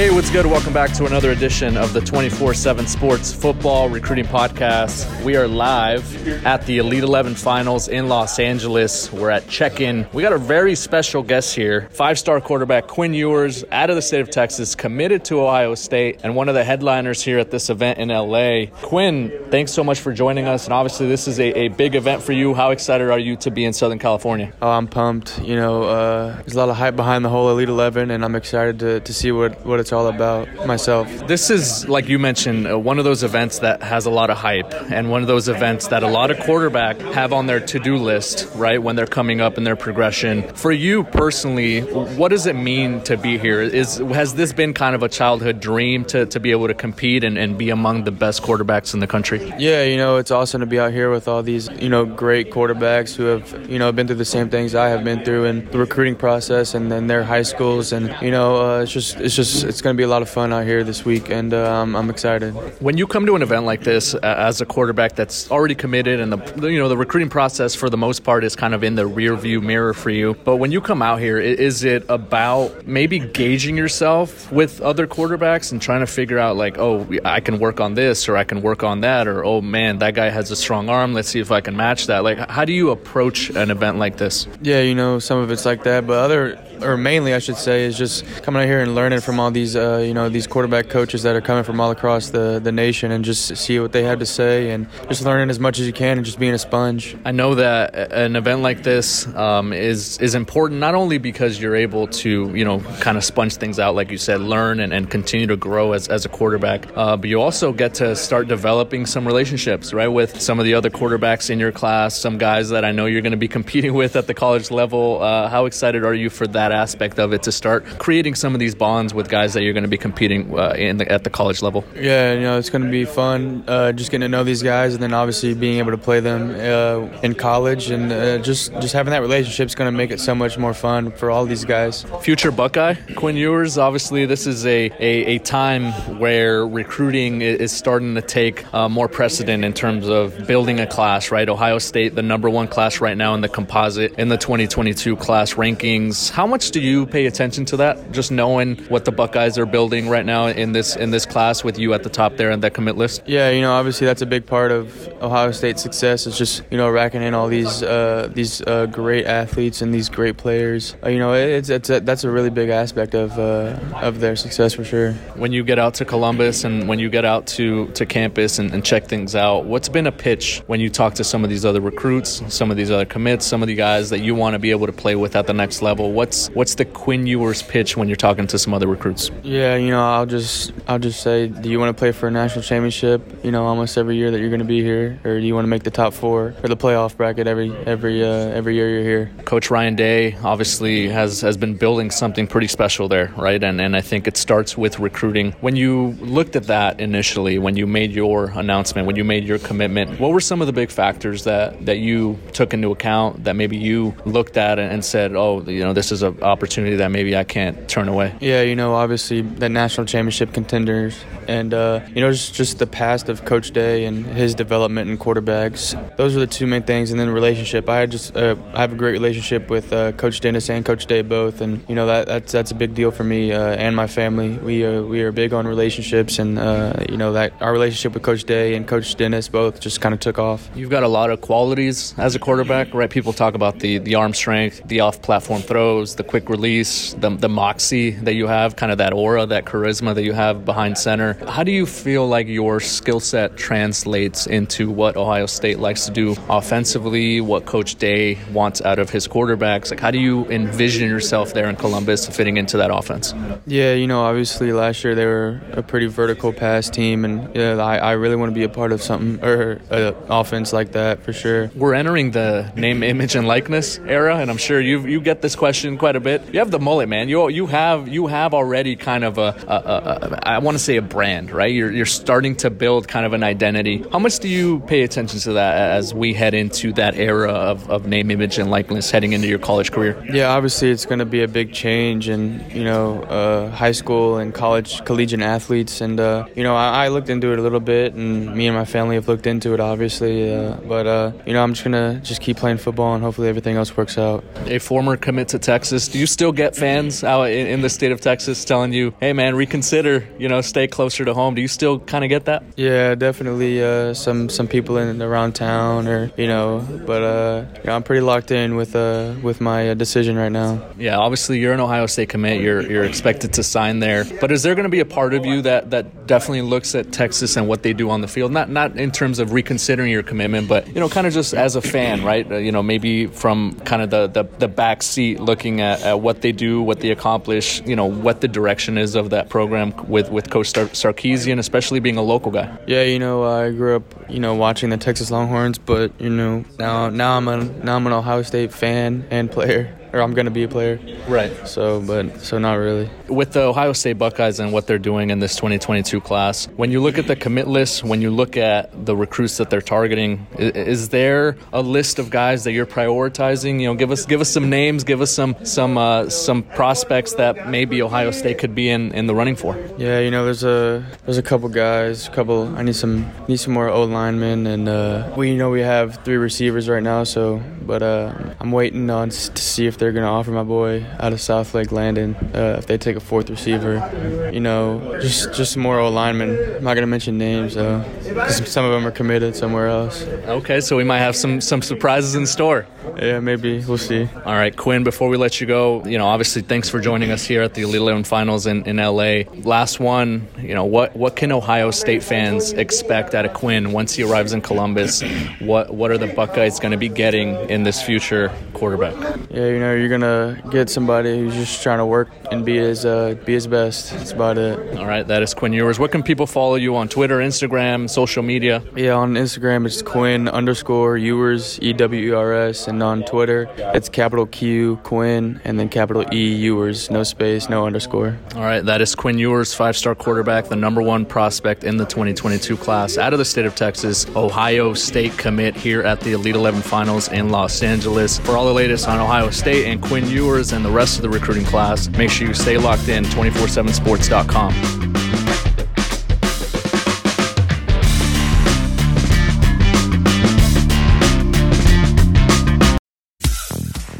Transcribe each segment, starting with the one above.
Hey, what's good? Welcome back to another edition of the 24 7 Sports Football Recruiting Podcast. We are live at the Elite 11 Finals in Los Angeles. We're at check in. We got a very special guest here five star quarterback Quinn Ewers, out of the state of Texas, committed to Ohio State, and one of the headliners here at this event in LA. Quinn, thanks so much for joining us. And obviously, this is a, a big event for you. How excited are you to be in Southern California? Oh, I'm pumped. You know, uh, there's a lot of hype behind the whole Elite 11, and I'm excited to, to see what, what it's all about myself. This is, like you mentioned, uh, one of those events that has a lot of hype and one of those events that a lot of quarterback have on their to-do list, right, when they're coming up in their progression. For you personally, what does it mean to be here? Is Has this been kind of a childhood dream to, to be able to compete and, and be among the best quarterbacks in the country? Yeah, you know, it's awesome to be out here with all these, you know, great quarterbacks who have, you know, been through the same things I have been through in the recruiting process and then their high schools. And, you know, uh, it's just, it's just, it's going to be a lot of fun out here this week, and um, I'm excited. When you come to an event like this uh, as a quarterback that's already committed, and the you know the recruiting process for the most part is kind of in the rear view mirror for you, but when you come out here, is it about maybe gauging yourself with other quarterbacks and trying to figure out like, oh, I can work on this, or I can work on that, or oh man, that guy has a strong arm. Let's see if I can match that. Like, how do you approach an event like this? Yeah, you know, some of it's like that, but other or mainly I should say, is just coming out here and learning from all these, uh, you know, these quarterback coaches that are coming from all across the, the nation and just see what they have to say and just learning as much as you can and just being a sponge. I know that an event like this um, is is important not only because you're able to, you know, kind of sponge things out, like you said, learn and, and continue to grow as, as a quarterback, uh, but you also get to start developing some relationships, right, with some of the other quarterbacks in your class, some guys that I know you're going to be competing with at the college level. Uh, how excited are you for that aspect of it to start creating some of these bonds with guys that you're going to be competing uh, in the, at the college level. Yeah, you know, it's going to be fun uh, just getting to know these guys and then obviously being able to play them uh, in college and uh, just just having that relationship is going to make it so much more fun for all these guys. Future Buckeye, Quinn Ewers, obviously this is a, a, a time where recruiting is starting to take uh, more precedent in terms of building a class, right? Ohio State, the number one class right now in the composite in the 2022 class rankings. How much do you pay attention to that? Just knowing what the Buckeyes are building right now in this in this class with you at the top there and that commit list. Yeah, you know, obviously that's a big part of Ohio State's success. It's just you know racking in all these uh, these uh, great athletes and these great players. Uh, you know, it's, it's a, that's a really big aspect of uh, of their success for sure. When you get out to Columbus and when you get out to to campus and, and check things out, what's been a pitch when you talk to some of these other recruits, some of these other commits, some of the guys that you want to be able to play with at the next level? What's what's the Quinn Ewers pitch when you're talking to some other recruits? Yeah, you know, I'll just I'll just say, do you want to play for a national championship? You know, almost every year that you're going to be here, or do you want to make the top four or the playoff bracket every every uh, every year you're here? Coach Ryan Day obviously has has been building something pretty special there, right? And and I think it starts with recruiting. When you looked at that initially, when you made your announcement, when you made your commitment, what were some of the big factors that that you took into account that maybe you looked at and said, oh, you know, this is an opportunity that maybe I can't turn away? Yeah, you know, obviously the national championship contenders, and uh, you know, just just the past of Coach Day and his development in quarterbacks. Those are the two main things, and then relationship. I just uh, I have a great relationship with uh, Coach Dennis and Coach Day both, and you know that that's that's a big deal for me uh, and my family. We uh, we are big on relationships, and uh, you know that our relationship with Coach Day and Coach Dennis both just kind of took off. You've got a lot of qualities as a quarterback, right? People talk about the the arm strength, the off platform throws, the quick release, the, the moxie that you have, kind of that that aura, that charisma that you have behind center. How do you feel like your skill set translates into what Ohio State likes to do offensively, what Coach Day wants out of his quarterbacks? Like, how do you envision yourself there in Columbus fitting into that offense? Yeah, you know, obviously last year they were a pretty vertical pass team, and yeah, I, I really want to be a part of something or an offense like that for sure. We're entering the name, image, and likeness era, and I'm sure you you get this question quite a bit. You have the mullet, man. You you have you have already kind of a, a, a, a I want to say a brand, right? You're you're starting to build kind of an identity. How much do you pay attention to that as we head into that era of, of name, image, and likeness heading into your college career? Yeah, obviously it's going to be a big change, and you know, uh, high school and college collegiate athletes, and uh, you know, I, I, looked into it a little bit, and me and my family have looked into it, obviously. Uh, but uh, you know, I'm just gonna just keep playing football, and hopefully everything else works out. A former commit to Texas, do you still get fans out in, in the state of Texas telling you, "Hey, man, reconsider. You know, stay closer to home." Do you still kind of get that? Yeah, definitely. Uh, some some people in around town, or you know, but uh, you know, I'm pretty locked in with uh, with my uh, decision right now. Yeah, obviously you're an Ohio State commit. You're you're expected to sign there, but is there going to be a part of you that that definitely looks at Texas and what they do on the field? Not not in terms of reconsidering your commitment, but you know, kind of just as a fan, right? Uh, you know, maybe from kind of the the, the back seat, looking at, at what they do, what they accomplish. You know, what the direction is of that program with with Coach Sar- Sarkisian, especially being a local guy. Yeah, you know, I grew up, you know, watching the Texas Longhorns, but you know, now now I'm a now I'm an Ohio State fan and player or I'm going to be a player. Right. So, but so not really. With the Ohio State Buckeyes and what they're doing in this 2022 class, when you look at the commit list, when you look at the recruits that they're targeting, is, there a list of guys that you're prioritizing? You know, give us give us some names, give us some some uh, some prospects that maybe Ohio State could be in, in the running for. Yeah, you know, there's a there's a couple guys, a couple. I need some need some more O linemen, and uh, we you know we have three receivers right now. So, but uh, I'm waiting on to see if they're going to offer my boy out of South Lake Landon uh, if they take a fourth receiver. You know, just just more O linemen. I'm not going to mention names though, because some of them are committed somewhere else. Okay, so we might have some some surprises in store. Yeah, maybe we'll see. All right, Quinn. Before we let you go, you know, obviously, thanks for joining us here at the Elite Eleven Finals in, in LA. Last one, you know, what what can Ohio State fans expect out of Quinn once he arrives in Columbus? What what are the Buckeyes going to be getting in this future quarterback? Yeah, you know, you're gonna get somebody who's just trying to work and be his uh, be his best. That's about it. All right, that is Quinn Ewers. What can people follow you on Twitter, Instagram, social media? Yeah, on Instagram it's Quinn underscore Ewers E W E R S, and on Twitter it's capital Q Quinn and then capital E Ewers, no space, no underscore. All right, that is Quinn Ewers, five star quarterback, the number one prospect in the 2022 class out of the state of Texas, Ohio State commit here at the Elite 11 Finals in Los Angeles. For all the latest on Ohio State and Quinn Ewers and the rest of the recruiting class, make sure you stay locked in 247sports.com.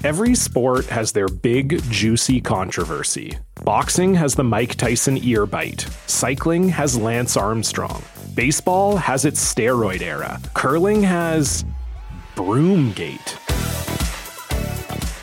Every sport has their big, juicy controversy. Boxing has the Mike Tyson ear bite. Cycling has Lance Armstrong. Baseball has its steroid era. Curling has. Broomgate.